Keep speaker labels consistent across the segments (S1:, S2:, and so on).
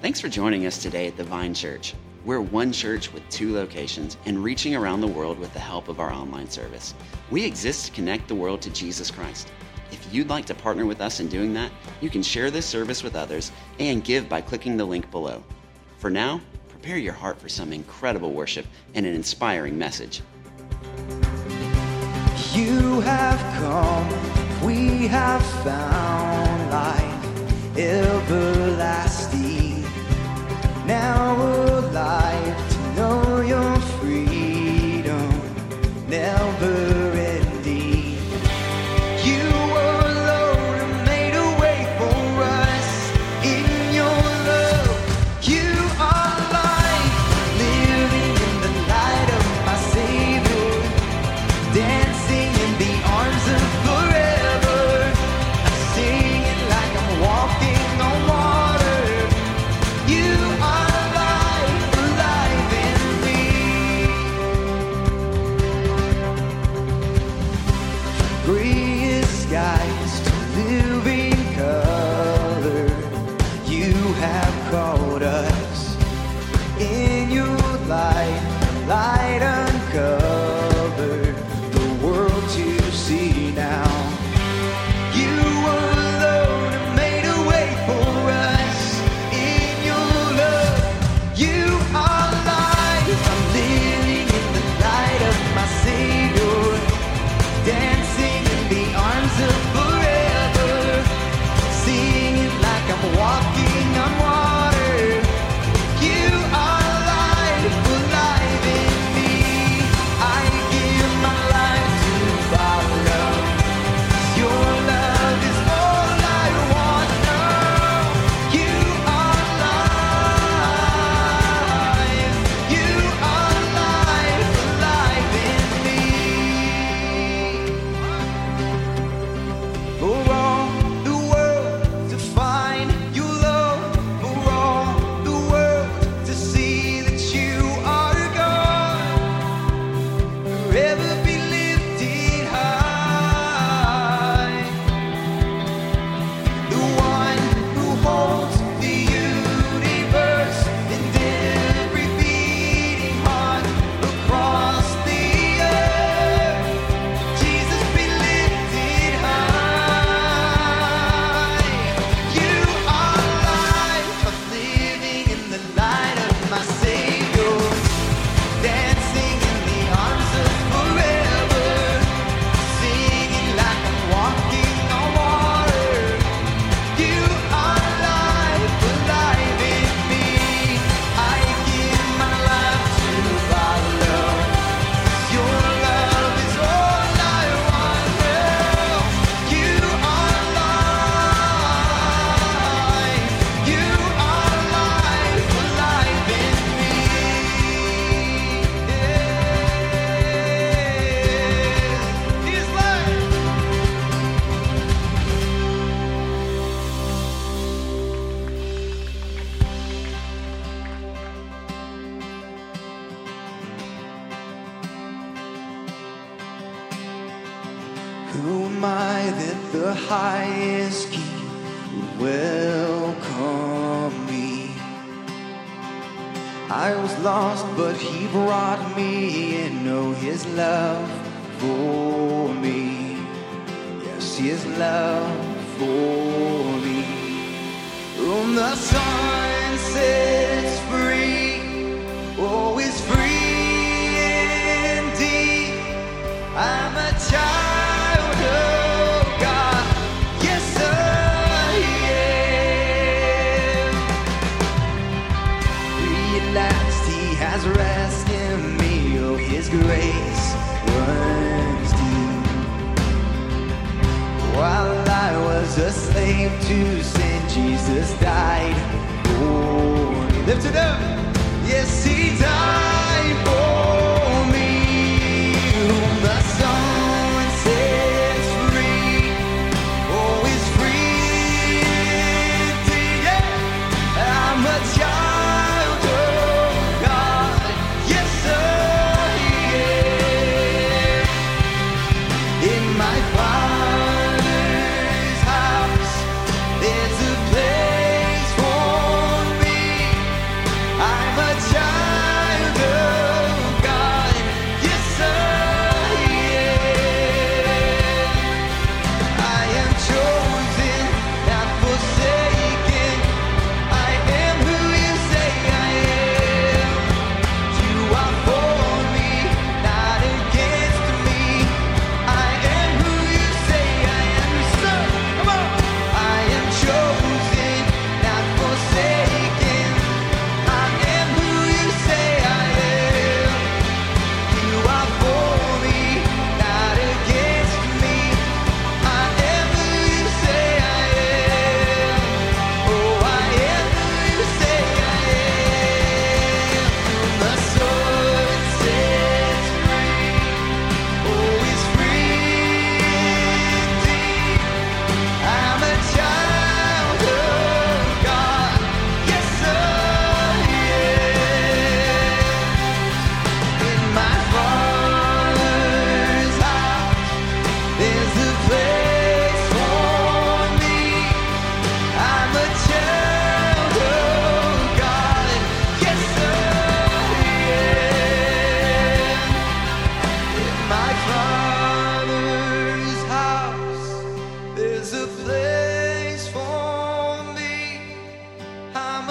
S1: Thanks for joining us today at the Vine Church. We're one church with two locations and reaching around the world with the help of our online service. We exist to connect the world to Jesus Christ. If you'd like to partner with us in doing that, you can share this service with others and give by clicking the link below. For now, prepare your heart for some incredible worship and an inspiring message.
S2: You have come, we have found life everlasting now.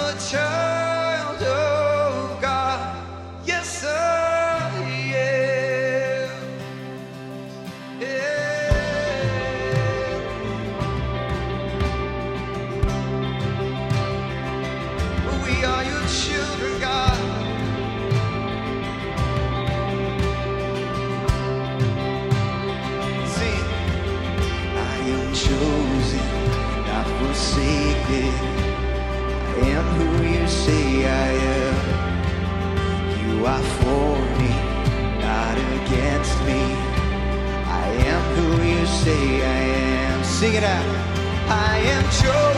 S2: A say I am. Sing it out. I am chosen,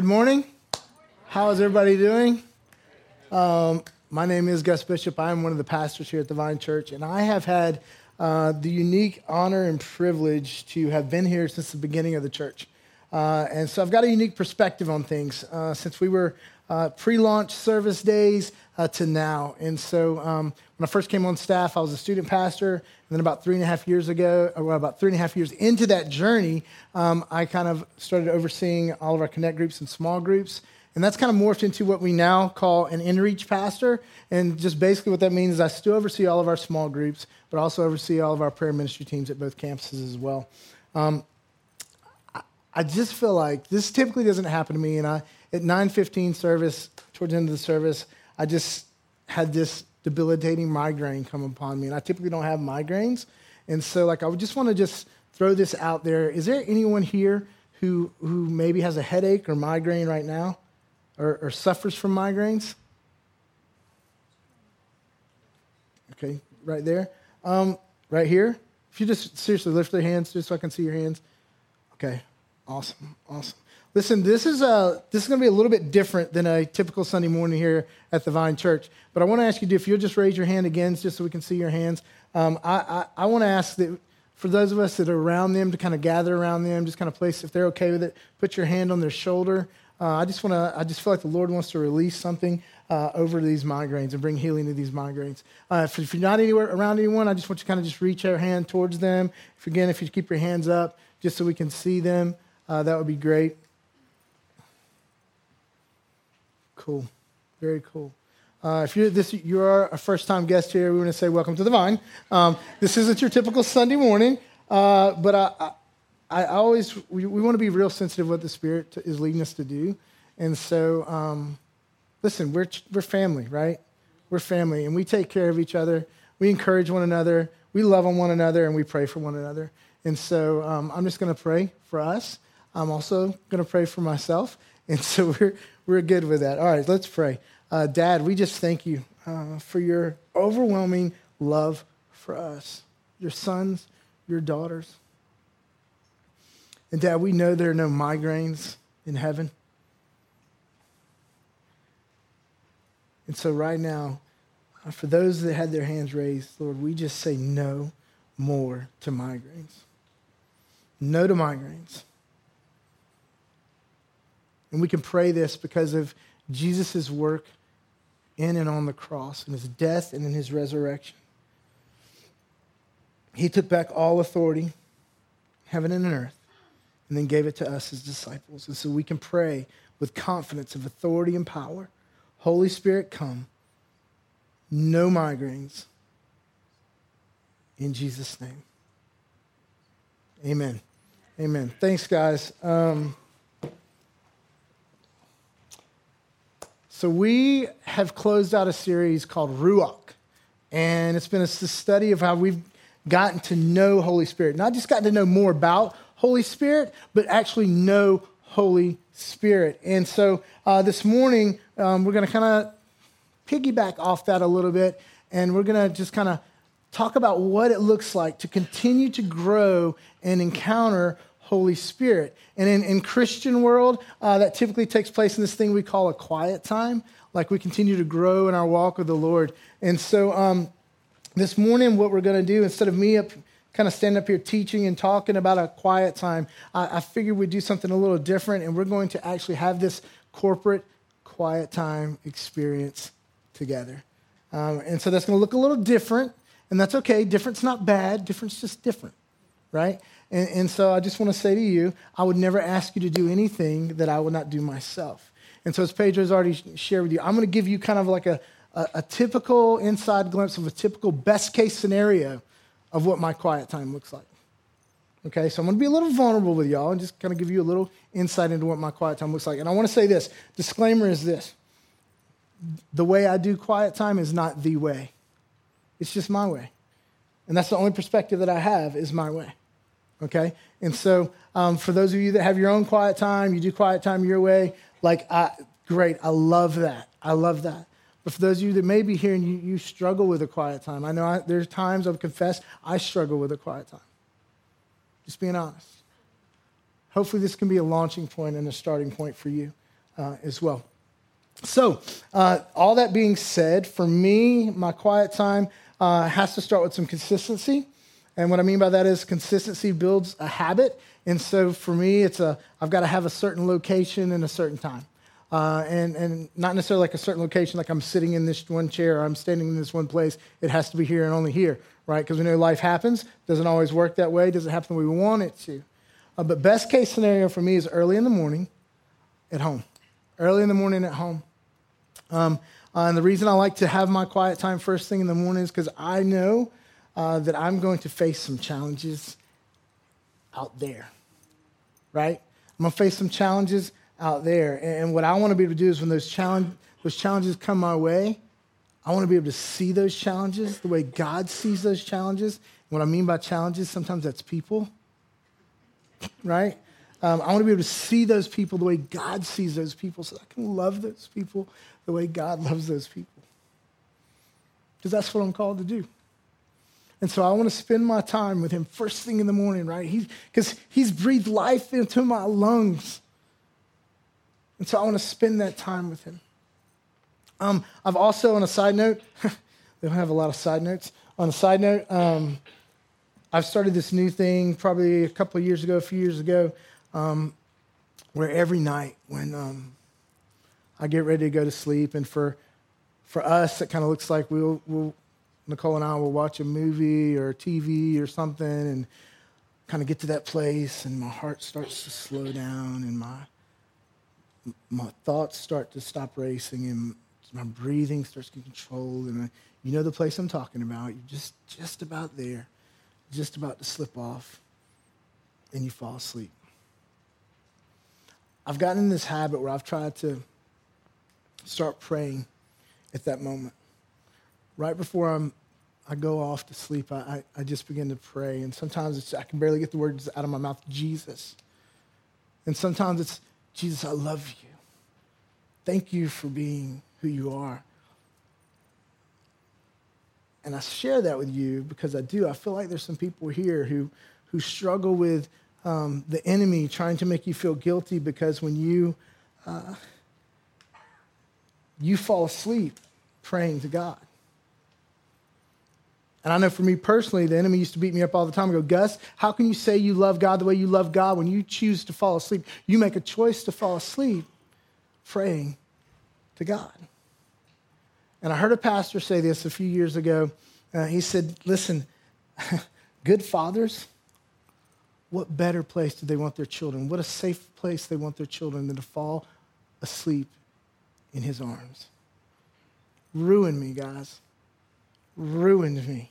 S3: Good morning. How is everybody doing? Um, my name is Gus Bishop. I'm one of the pastors here at the Vine Church, and I have had uh, the unique honor and privilege to have been here since the beginning of the church. Uh, and so I've got a unique perspective on things uh, since we were uh, pre launch service days uh, to now. And so um, when I first came on staff, I was a student pastor. And then about three and a half years ago, or well, about three and a half years into that journey, um, I kind of started overseeing all of our connect groups and small groups. And that's kind of morphed into what we now call an in-reach pastor. And just basically what that means is I still oversee all of our small groups, but also oversee all of our prayer ministry teams at both campuses as well. Um, I just feel like this typically doesn't happen to me. And I, at 9:15 service, towards the end of the service, I just had this debilitating migraine come upon me. And I typically don't have migraines. And so like I would just want to just throw this out there. Is there anyone here who who maybe has a headache or migraine right now? or, or suffers from migraines? Okay, right there. Um, right here. If you just seriously lift your hands just so I can see your hands. Okay, awesome, awesome. Listen, this is, a, this is going to be a little bit different than a typical Sunday morning here at the Vine Church. But I want to ask you if you'll just raise your hand again just so we can see your hands. Um, I, I, I want to ask that for those of us that are around them to kind of gather around them, just kind of place, if they're okay with it, put your hand on their shoulder. Uh, I just want to. I just feel like the Lord wants to release something uh, over these migraines and bring healing to these migraines. Uh, if, if, you're not anywhere around anyone, I just want you to kind of just reach your hand towards them. If again, if you keep your hands up, just so we can see them, uh, that would be great. Cool, very cool. Uh, if you're this, you are a first-time guest here. We want to say welcome to the Vine. Um, this isn't your typical Sunday morning, uh, but I, I I always we, we want to be real sensitive what the Spirit is leading us to do, and so um, listen, we're we're family, right? We're family, and we take care of each other. We encourage one another. We love on one another, and we pray for one another. And so um, I'm just going to pray for us. I'm also going to pray for myself, and so we're we're good with that. All right, let's pray. Uh, Dad, we just thank you uh, for your overwhelming love for us, your sons, your daughters. And Dad, we know there are no migraines in heaven. And so right now, Uh, For those that had their hands raised, Lord, we just say no more to migraines. No to migraines. And we can pray this because of Jesus' work in and on the cross, in his death and in his resurrection. He took back all authority, heaven and earth, and then gave it to us as disciples. And so we can pray with confidence of authority and power. Holy Spirit, come. No migraines. In Jesus' name. Amen. Amen. Thanks, guys. Um, so we have closed out a series called Ruach, and it's been a study of how we've gotten to know Holy Spirit. Not just gotten to know more about Holy Spirit, but actually know Holy Spirit. And so uh, this morning, um, we're going to kind of piggyback off that a little bit, and we're going to just kind of talk about what it looks like to continue to grow and encounter Holy Spirit. And in, in Christian world, uh, that typically takes place in this thing we call a quiet time, like we continue to grow in our walk with the Lord. And so um, this morning, what we're going to do, instead of me up, kind of standing up here teaching and talking about a quiet time, I, I figured we'd do something a little different, and we're going to actually have this corporate quiet time experience together. Um, and so that's going to look a little different, and that's okay. Different's not bad. Different's just different, right? And, and so I just want to say to you, I would never ask you to do anything that I would not do myself. And so as Pedro's already shared with you, I'm going to give you kind of like a, a, a typical inside glimpse of a typical best case scenario of what my quiet time looks like. Okay, so I'm going to be a little vulnerable with y'all and just kind of give you a little insight into what my quiet time looks like. And I want to say this disclaimer is this the way I do quiet time is not the way, it's just my way. And that's the only perspective that I have is my way. Okay? And so, um, for those of you that have your own quiet time, you do quiet time your way, like, I, great. I love that. I love that. But for those of you that may be here and you, you struggle with a quiet time, I know I, there's times I've confessed I struggle with a quiet time. Just being honest. Hopefully, this can be a launching point and a starting point for you uh, as well. So, uh, all that being said, for me, my quiet time uh, has to start with some consistency. And what I mean by that is consistency builds a habit. And so for me, it's a, I've got to have a certain location and a certain time. Uh, and, and not necessarily like a certain location, like I'm sitting in this one chair or I'm standing in this one place. It has to be here and only here, right? Because we know life happens. Doesn't always work that way. Doesn't happen the way we want it to. Uh, but best case scenario for me is early in the morning at home. Early in the morning at home. Um, uh, and the reason I like to have my quiet time first thing in the morning is because I know uh, that I'm going to face some challenges out there, right? I'm going to face some challenges out there. And, what I want to be able to do is when those, challenge, those challenges come my way, I want to be able to see those challenges the way God sees those challenges. And what I mean by challenges, sometimes that's people, right? Um, I want to be able to see those people the way God sees those people so I can love those people the way God loves those people. Because that's what I'm called to do. And so I want to spend my time with him first thing in the morning, right? Because he's breathed life into my lungs. And so I want to spend that time with him. Um, I've also, on a side note, they don't have a lot of side notes. On a side note, um, I've started this new thing probably a couple of years ago, a few years ago, um, where every night when um, I get ready to go to sleep, and for for us, it kind of looks like we'll, we'll Nicole and I will watch a movie or TV or something, and kind of get to that place, and my heart starts to slow down, and my my thoughts start to stop racing, and my breathing starts to get controlled, and I, you know the place I'm talking about. You're just just about there, just about to slip off, and you fall asleep. I've gotten in this habit where I've tried to start praying at that moment. Right before I'm, I go off to sleep, I, I, I just begin to pray. And sometimes I can barely get the words out of my mouth, Jesus. And sometimes it's, Jesus, I love you. Thank you for being who you are. And I share that with you because I do. I feel like there's some people here who, who struggle with um, the enemy trying to make you feel guilty because when you uh, you fall asleep praying to God, And I know for me personally, the enemy used to beat me up all the time. I go, Gus, how can you say you love God the way you love God when you choose to fall asleep? You make a choice to fall asleep praying to God. And I heard a pastor say this a few years ago. Uh, he said, Listen, good fathers, what better place do they want their children? What a safe place they want their children than to fall asleep in his arms. Ruin me, guys. Ruined me.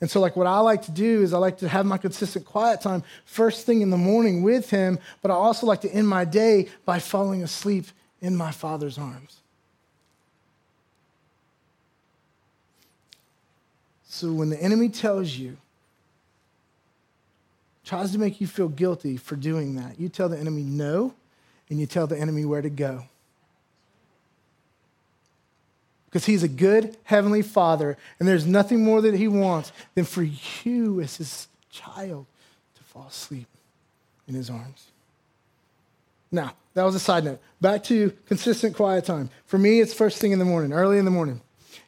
S3: And so, like, what I like to do is I like to have my consistent quiet time first thing in the morning with him, but I also like to end my day by falling asleep in my father's arms. So, when the enemy tells you, tries to make you feel guilty for doing that, you tell the enemy no, and you tell the enemy where to go because he's a good heavenly father, and there's nothing more that he wants than for you as his child to fall asleep in his arms. Now, that was a side note. Back to consistent quiet time. For me, it's first thing in the morning, early in the morning.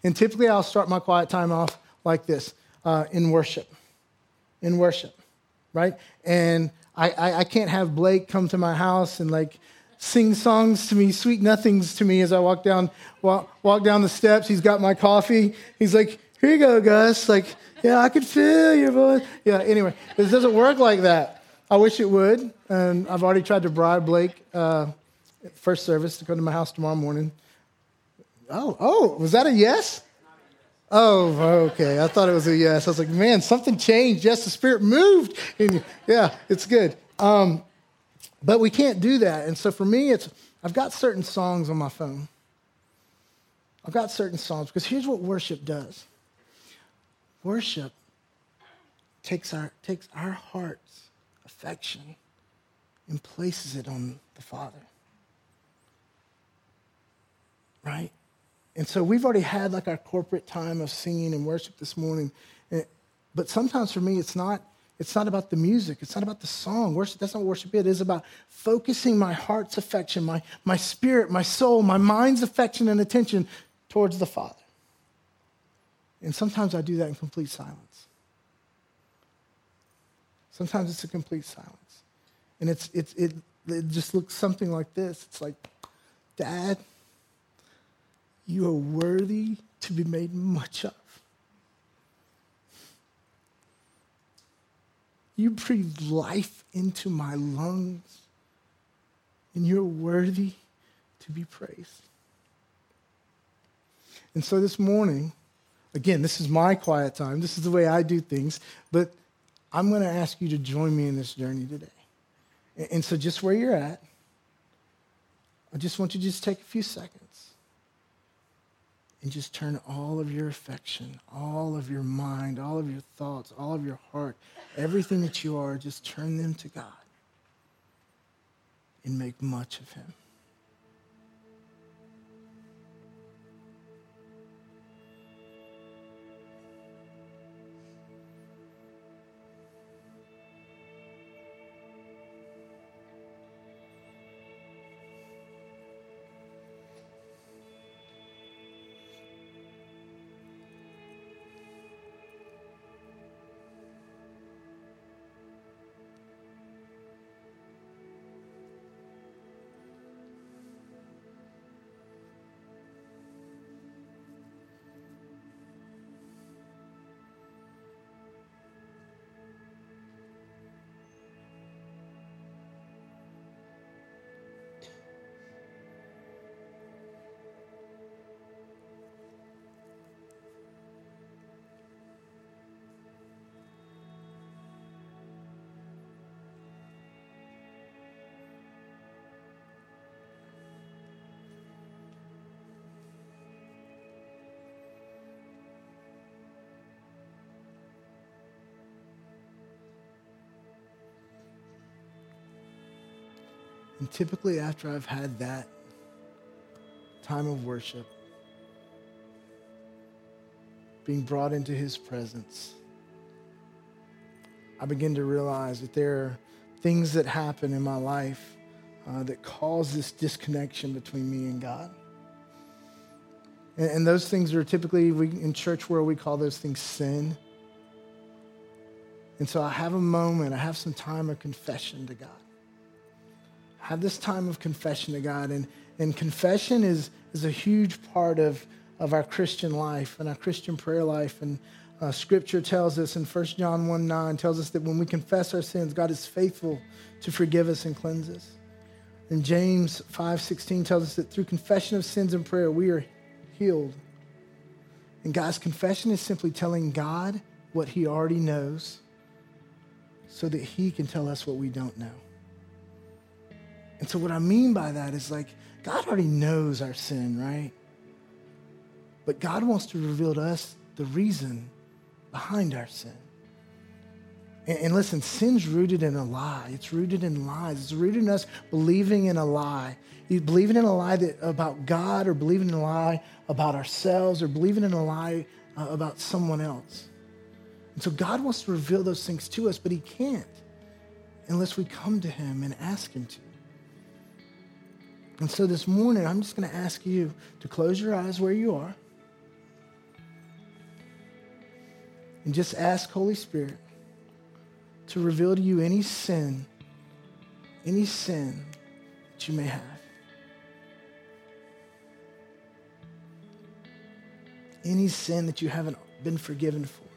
S3: And typically, I'll start my quiet time off like this uh, in worship. In worship, right? And I, I, I can't have Blake come to my house and like sing songs to me, sweet nothings to me as I walk down, walk, walk down the steps. He's got my coffee. He's like, here you go, Gus. Like, yeah, I could feel your voice. Yeah, anyway, this doesn't work like that. I wish it would. And I've already tried to bribe Blake, uh, first service, to come to my house tomorrow morning. Oh, oh, was that a yes? Oh, okay. I thought it was a yes. I was like, man, something changed. Yes, the Spirit moved. And yeah, it's good. Um, but we can't do that. And so for me, it's I've got certain songs on my phone. I've got certain songs because here's what worship does. Worship takes our takes our heart's affection and places it on the Father. Right? And so we've already had like our corporate time of singing and worship this morning. But sometimes for me, it's not it's not about the music. It's not about the song. Worship, that's not worship. It is about focusing my heart's affection, my, my spirit, my soul, my mind's affection and attention towards the Father. And sometimes I do that in complete silence. Sometimes it's a complete silence. And it's, it's, it, it just looks something like this. It's like, Dad, you are worthy to be made much of. You breathe life into my lungs, and you're worthy to be praised. And so this morning, again, this is my quiet time. This is the way I do things, but I'm going to ask you to join me in this journey today. And so, just where you're at, I just want you to just take a few seconds and just turn all of your affection, all of your mind, all of your thoughts, all of your heart, everything that you are, just turn them to God and make much of Him. And typically, after I've had that time of worship, being brought into his presence, I begin to realize that there are things that happen in my life uh, that cause this disconnection between me and God. And, and those things are typically we, in church where we call those things sin And so I have a moment, I have some time of confession to God. Have this time of confession to God. And, and confession is, is a huge part of, of our Christian life and our Christian prayer life. And uh, scripture tells us in 1 John 1 9 tells us that when we confess our sins, God is faithful to forgive us and cleanse us. And James 5:16 tells us that through confession of sins and prayer, we are healed. And God's confession is simply telling God what he already knows so that he can tell us what we don't know. And so what I mean by that is like God already knows our sin, right? But God wants to reveal to us the reason behind our sin. And, and listen, sin's rooted in a lie. It's rooted in lies. It's rooted in us believing in a lie. You believing in a lie that, about God or believing in a lie about ourselves or believing in a lie uh, about someone else. And so God wants to reveal those things to us, but he can't unless we come to him and ask him to. And so this morning, I'm just going to ask you to close your eyes where you are and just ask Holy Spirit to reveal to you any sin, any sin that you may have. Any sin that you haven't been forgiven for.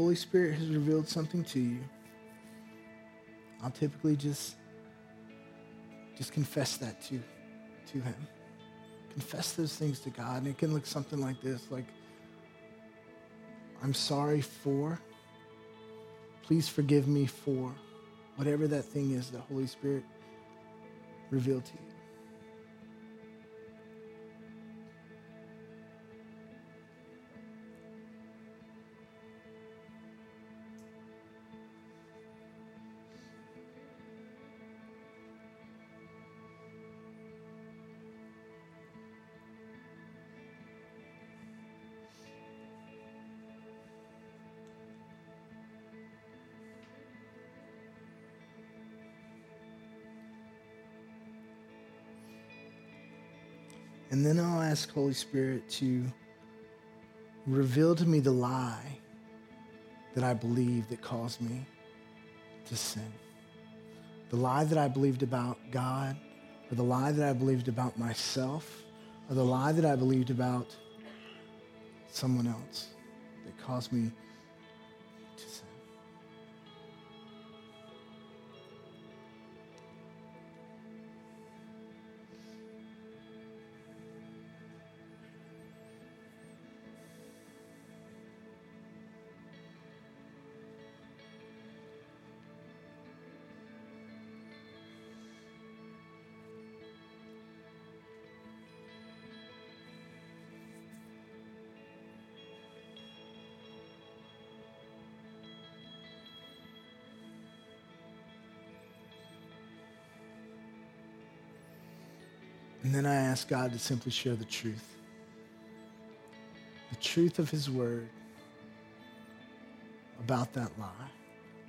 S3: Holy Spirit has revealed something to you, I'll typically just just confess that to to him. Confess those things to God. And it can look something like this, like I'm sorry for. Please forgive me for whatever that thing is that Holy Spirit revealed to you. And then I'll ask Holy Spirit to reveal to me the lie that I believe that caused me to sin. The lie that I believed about God, or the lie that I believed about myself, or the lie that I believed about someone else that caused me ask God to simply share the truth. The truth of His Word about that lie.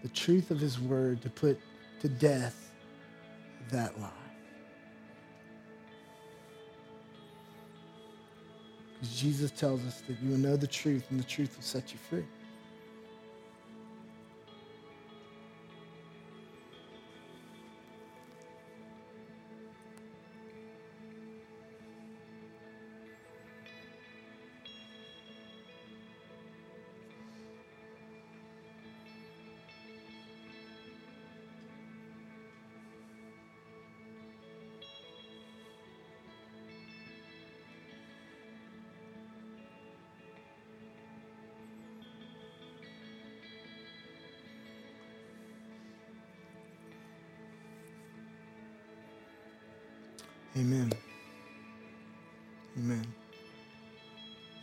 S3: The truth of His Word to put to death that lie. Because Jesus tells us that you will know the truth and the truth will set you free.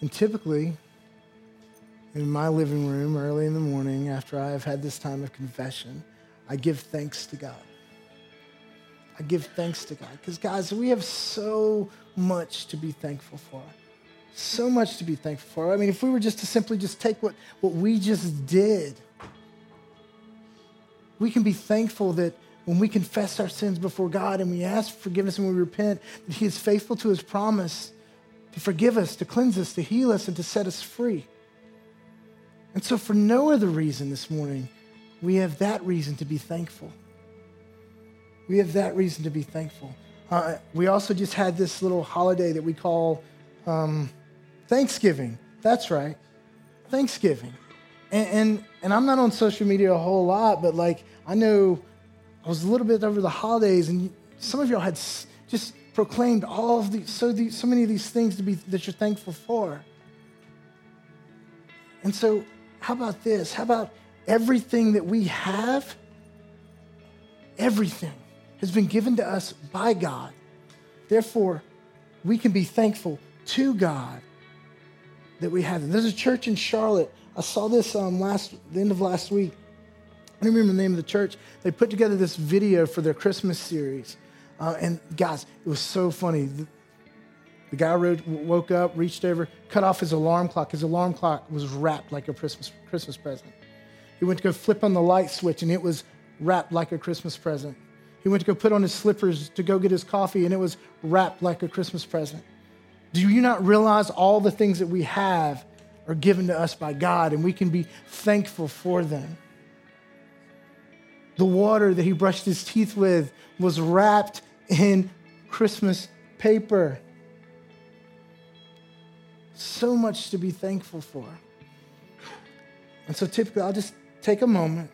S3: And typically, in my living room early in the morning after I have had this time of confession, I give thanks to God. I give thanks to God. Because, guys, we have so much to be thankful for. So much to be thankful for. I mean, if we were just to simply just take what, what we just did, we can be thankful that when we confess our sins before God and we ask for forgiveness and we repent, that He is faithful to His promise to forgive us, to cleanse us, to heal us, and to set us free. And so, for no other reason this morning, we have that reason to be thankful. We have that reason to be thankful. Uh, we also just had this little holiday that we call um, Thanksgiving. That's right, Thanksgiving. And, and, and I'm not on social media a whole lot, but like I know I was a little bit over the holidays, and some of y'all had just proclaimed all of these, so, these, so many of these things to be that you're thankful for. And so, how about this? How about everything that we have? Everything has been given to us by God. Therefore, we can be thankful to God that we have. There's a church in Charlotte. I saw this um, last the end of last week. I don't remember the name of the church. They put together this video for their Christmas series. Uh, and guys, it was so funny. The, the guy woke up, reached over, cut off his alarm clock. His alarm clock was wrapped like a Christmas, Christmas present. He went to go flip on the light switch, and it was wrapped like a Christmas present. He went to go put on his slippers to go get his coffee, and it was wrapped like a Christmas present. Do you not realize all the things that we have are given to us by God, and we can be thankful for them? The water that he brushed his teeth with was wrapped in Christmas paper. So much to be thankful for. And so typically, I'll just take a moment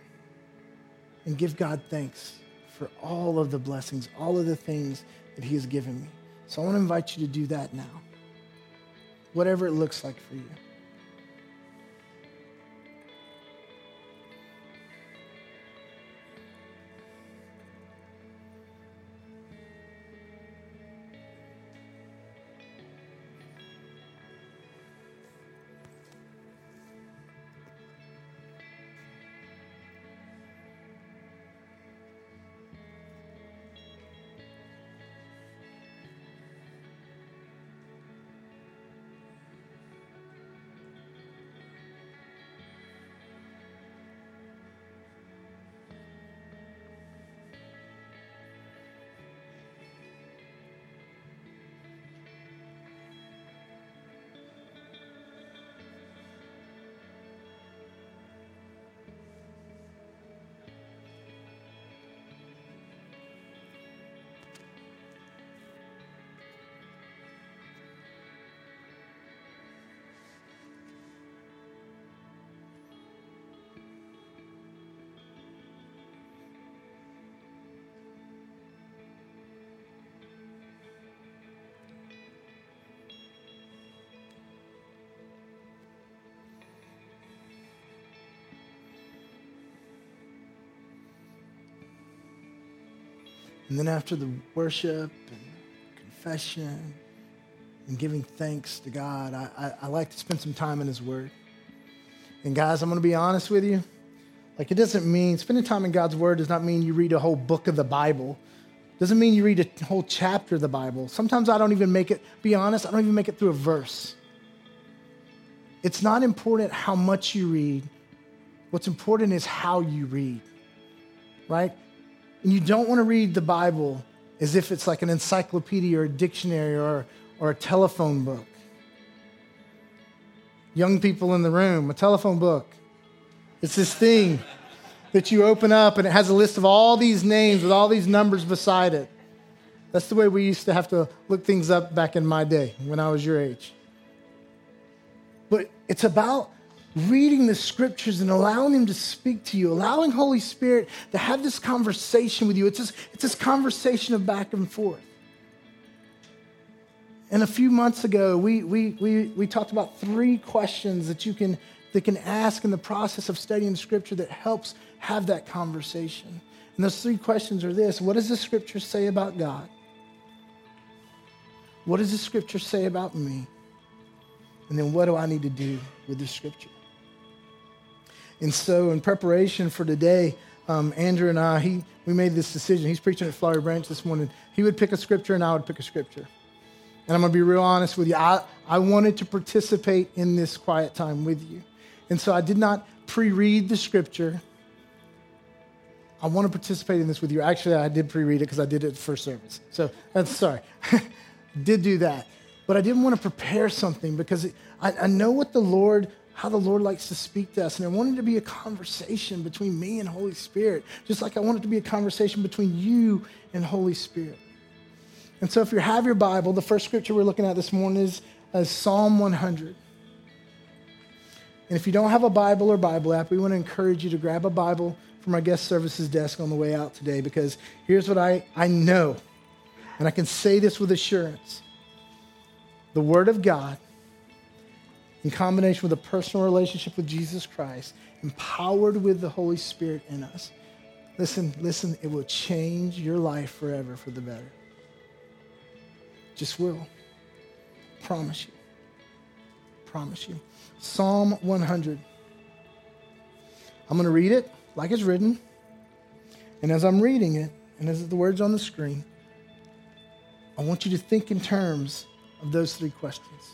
S3: and give God thanks for all of the blessings, all of the things that He has given me. So I want to invite you to do that now, whatever it looks like for you. And then after the worship and confession and giving thanks to God, I, I, I like to spend some time in His Word. And guys, I'm going to be honest with you. Like, it doesn't mean spending time in God's Word does not mean you read a whole book of the Bible. Doesn't mean you read a whole chapter of the Bible. Sometimes I don't even make it, be honest, I don't even make it through a verse. It's not important how much you read. What's important is how you read, right? And you don't want to read the Bible as if it's like an encyclopedia or a dictionary or, or a telephone book. Young people in the room, a telephone book. It's this thing that you open up and it has a list of all these names with all these numbers beside it. That's the way we used to have to look things up back in my day when I was your age. But it's about reading the scriptures and allowing him to speak to you, allowing Holy Spirit to have this conversation with you. It's this, it's this conversation of back and forth. And a few months ago, we, we, we, we talked about three questions that you can, that can ask in the process of studying scripture that helps have that conversation. And those three questions are this What does the scripture say about God? What does the scripture say about me? And then what do I need to do with the scripture? And so, in preparation for today, um, Andrew and I, he, we made this decision. He's preaching at Flowery Branch this morning. He would pick a scripture, and I would pick a scripture. And I'm going to be real honest with you. I, I wanted to participate in this quiet time with you. And so I did not pre read the scripture. I want to participate in this with you. Actually, I did pre read it because I did it first service. So that's sorry. did do that. But I didn't want to prepare something because I, I know what the Lord, how the Lord likes to speak to us. And I wanted to be a conversation between me and Holy Spirit, just like I want it to be a conversation between you and Holy Spirit. And so if you have your Bible, the first scripture we're looking at this morning is, is Psalm 100. And if you don't have a Bible or Bible app, we want to encourage you to grab a Bible from our guest services desk on the way out today because here's what I, I know, and I can say this with assurance. The Word of God, in combination with a personal relationship with Jesus Christ, empowered with the Holy Spirit in us, listen, listen, it will change your life forever for the better. Just will. Promise you. Promise you. Psalm 100. I'm going to read it like it's written. And as I'm reading it, and as the words on the screen, I want you to think in terms of those three questions.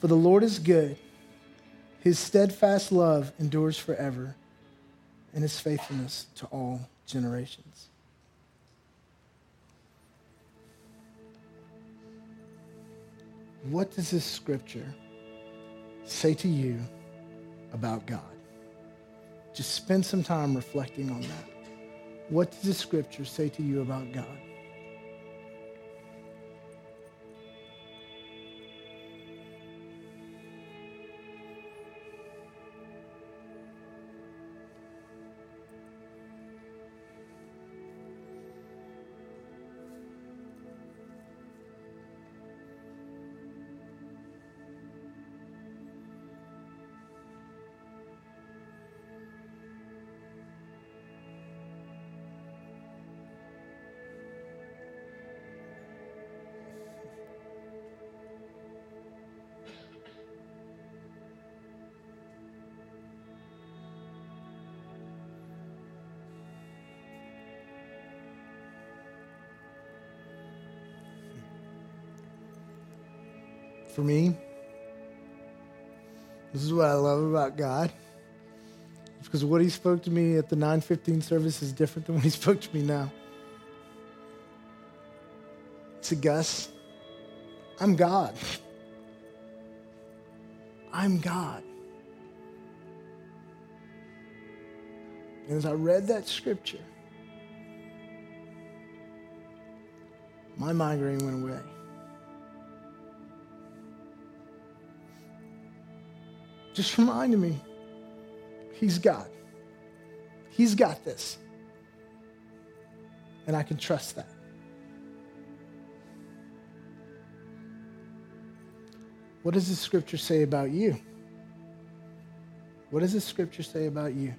S3: For the Lord is good. His steadfast love endures forever, and his faithfulness to all generations. What does this scripture say to you about God? Just spend some time reflecting on that. What does the scripture say to you about God? For me, this is what I love about God. Because what he spoke to me at the 915 service is different than what he spoke to me now. Said, Gus, I'm God. I'm God. And as I read that scripture, my migraine went away. Just reminded me, He's God. He's got this. And I can trust that. What does the scripture say about you? What does the scripture say about you?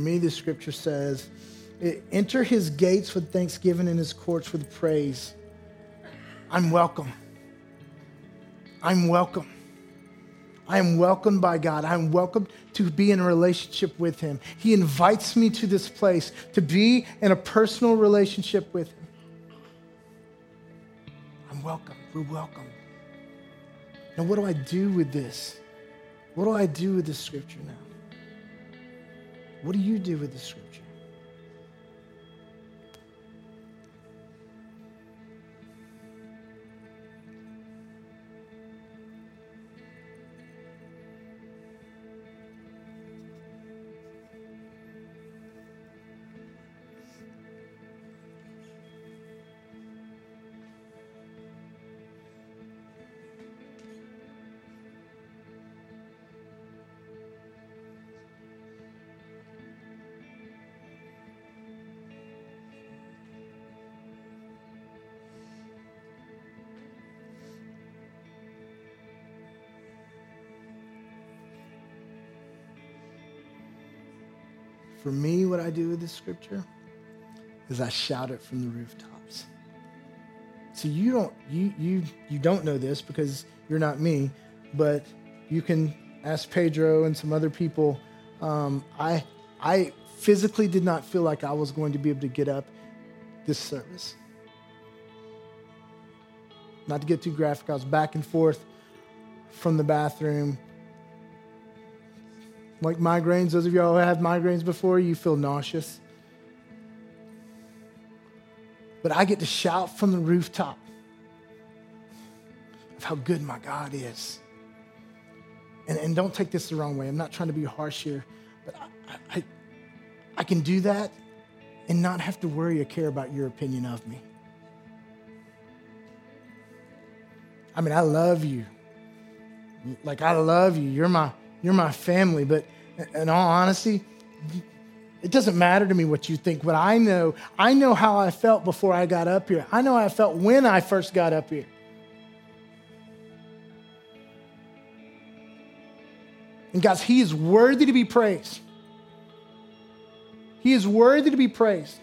S3: Me, the scripture says, enter his gates with thanksgiving and his courts with praise. I'm welcome. I'm welcome. I am welcomed by God. I am welcome to be in a relationship with Him. He invites me to this place to be in a personal relationship with Him. I'm welcome. We're welcome. Now, what do I do with this? What do I do with this scripture now? What do you do with the scripture? For me, what I do with this scripture is I shout it from the rooftops. So you don't you you you don't know this because you're not me, but you can ask Pedro and some other people. Um, I I physically did not feel like I was going to be able to get up this service. Not to get too graphic, I was back and forth from the bathroom like migraines, those of y'all who have migraines before, you feel nauseous. But I get to shout from the rooftop of how good my God is. And, and don't take this the wrong way. I'm not trying to be harsh here, but I, I, I can do that and not have to worry or care about your opinion of me. I mean, I love you. Like, I love you. You're my, you're my family, but in all honesty, it doesn't matter to me what you think. What I know, I know how I felt before I got up here. I know how I felt when I first got up here. And guys, He is worthy to be praised. He is worthy to be praised.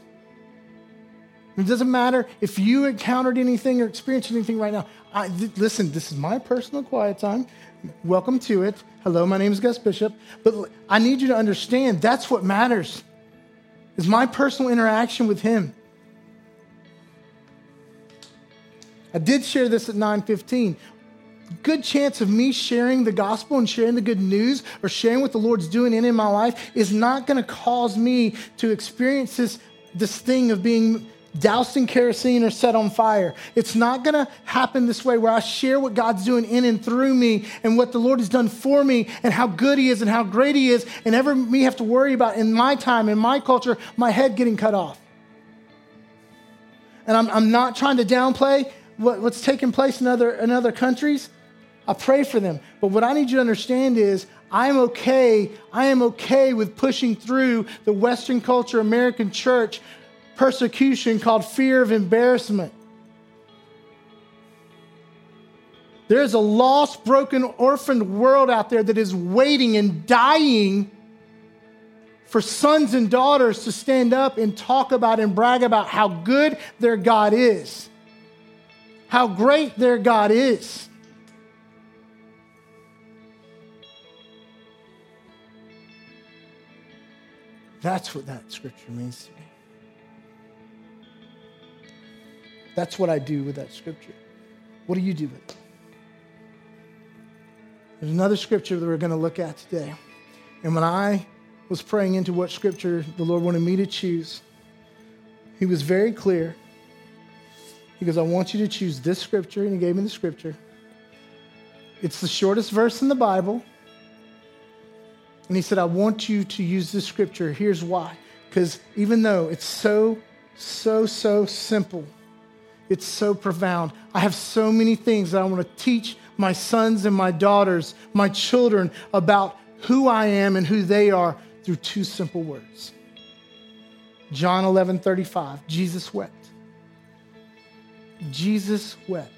S3: It doesn't matter if you encountered anything or experienced anything right now. I, th- listen, this is my personal quiet time. Welcome to it. Hello, my name is Gus Bishop. But I need you to understand that's what matters. Is my personal interaction with him. I did share this at 9:15. Good chance of me sharing the gospel and sharing the good news or sharing what the Lord's doing in, in my life is not going to cause me to experience this, this thing of being doused in kerosene or set on fire. It's not going to happen this way where I share what God's doing in and through me and what the Lord has done for me and how good He is and how great He is, and ever me have to worry about in my time, in my culture, my head getting cut off. And I'm, I'm not trying to downplay what, what's taking place in other, in other countries. I pray for them. But what I need you to understand is I'm okay. I am okay with pushing through the Western culture, American church, persecution called fear of embarrassment. There's a lost, broken, orphaned world out there that is waiting and dying for sons and daughters to stand up and talk about and brag about how good their God is, how great their God is. That's what that scripture means to me. That's what I do with that scripture. What do you do with it? There's another scripture that we're going to look at today. And when I was praying into what scripture the Lord wanted me to choose, He was very clear. He goes, I want you to choose this scripture. And He gave me the scripture. It's the shortest verse in the Bible. And He said, I want you to use this scripture. Here's why. Because even though it's so, so, so simple, it's so profound. I have so many things that I want to teach my sons and my daughters, my children, about who I am and who they are through two simple words. John 11 35, Jesus wept. Jesus wept.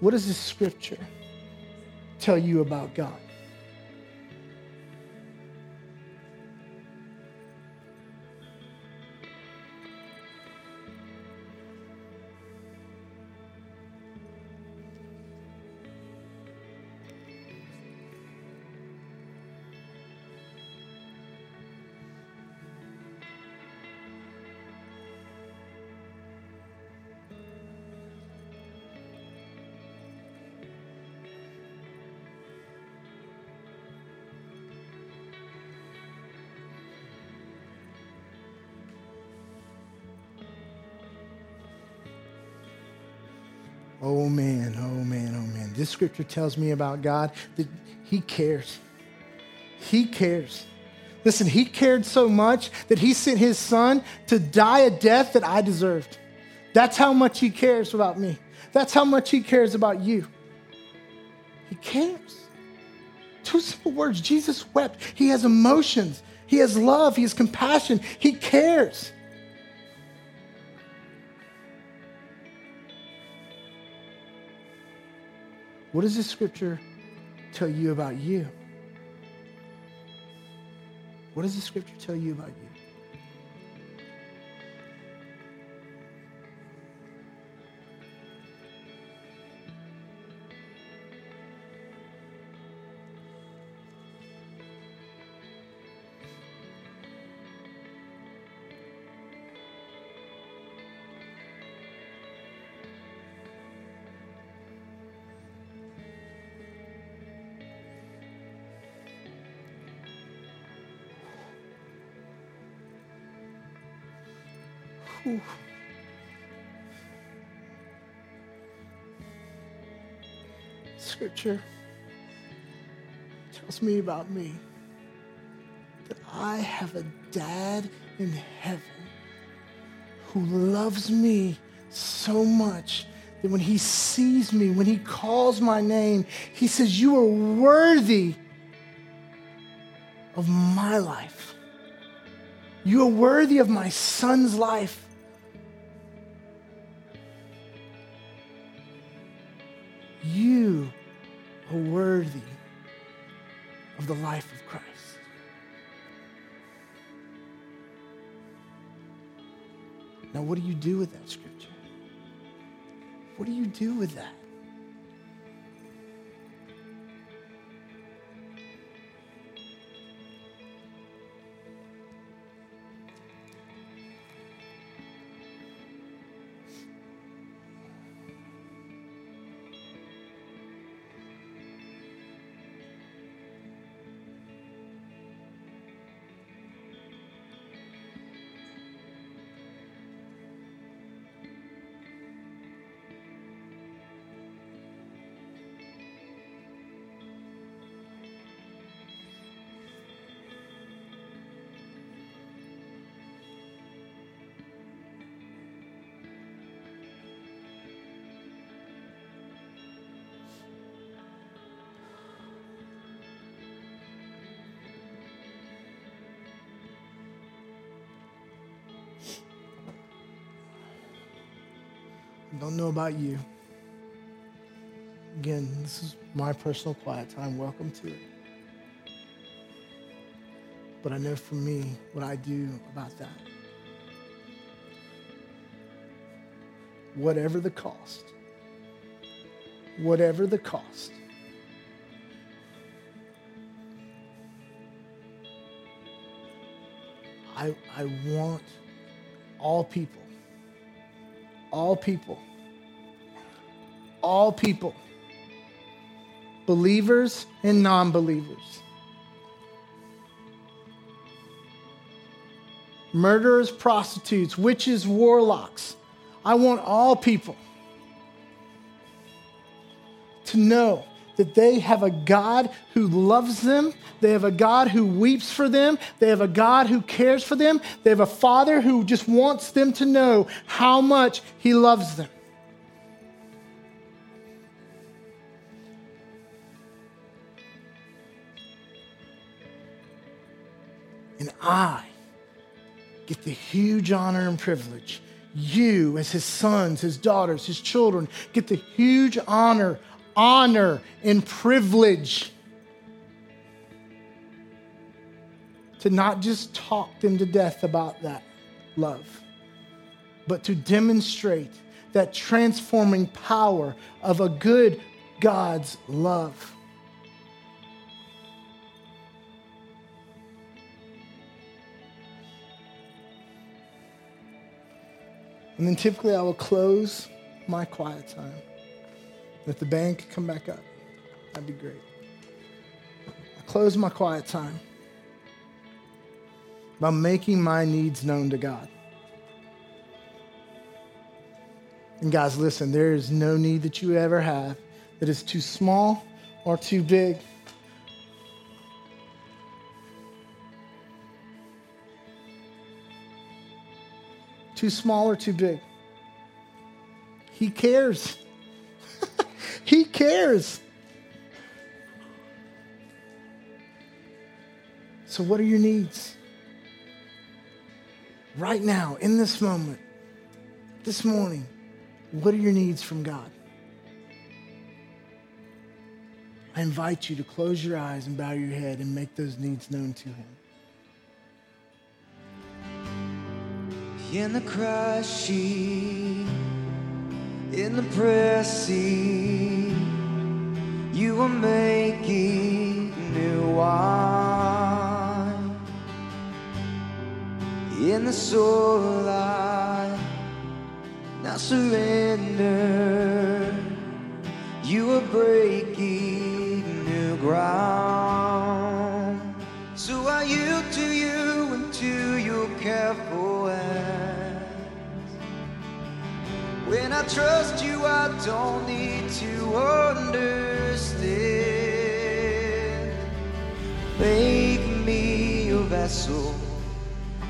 S3: What does this scripture tell you about God? Oh man, oh man, oh man. This scripture tells me about God that He cares. He cares. Listen, He cared so much that He sent His Son to die a death that I deserved. That's how much He cares about me. That's how much He cares about you. He cares. Two simple words Jesus wept. He has emotions, He has love, He has compassion, He cares. What does this scripture tell you about you? What does the scripture tell you about you? Tells me about me that I have a dad in heaven who loves me so much that when he sees me, when he calls my name, he says, You are worthy of my life. You are worthy of my son's life. With that scripture? What do you do with that? Don't know about you. Again, this is my personal quiet time. Welcome to it. But I know for me what I do about that. Whatever the cost, whatever the cost, I, I want all people all people, all people, believers and non believers, murderers, prostitutes, witches, warlocks. I want all people to know that they have a God who loves them. They have a God who weeps for them. They have a God who cares for them. They have a Father who just wants them to know how much He loves them. And I get the huge honor and privilege. You, as His sons, His daughters, His children, get the huge honor honor and privilege to not just talk them to death about that love, but to demonstrate that transforming power of a good God's love. And then typically I will close my quiet time. If the band could come back up, that'd be great. I close my quiet time by making my needs known to God. And guys, listen, there is no need that you ever have that is too small or too big. Too small or too big. He cares. He cares. So, what are your needs? Right now, in this moment, this morning, what are your needs from God? I invite you to close your eyes and bow your head and make those needs known to Him.
S2: In the crushing, in the pressing, you are making new wine. In the soul, I now surrender. You are breaking new ground. When I trust you, I don't need to understand. Make me a vessel.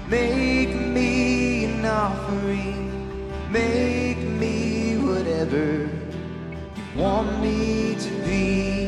S2: Make me an offering. Make me whatever you want me to be.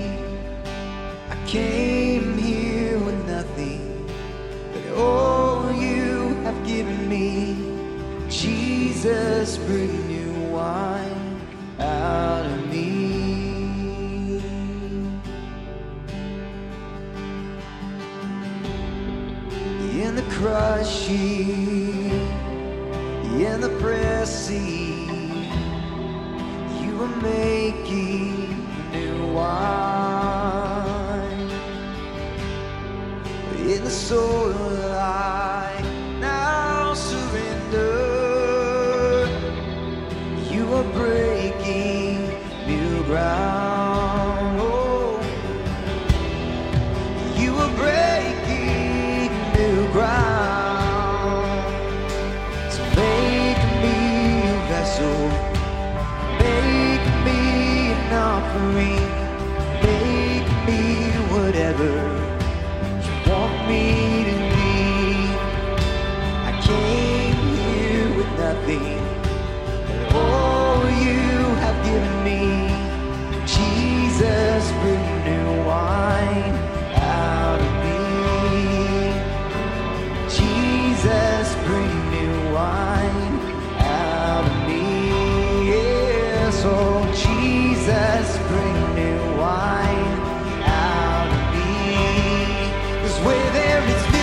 S2: Where there is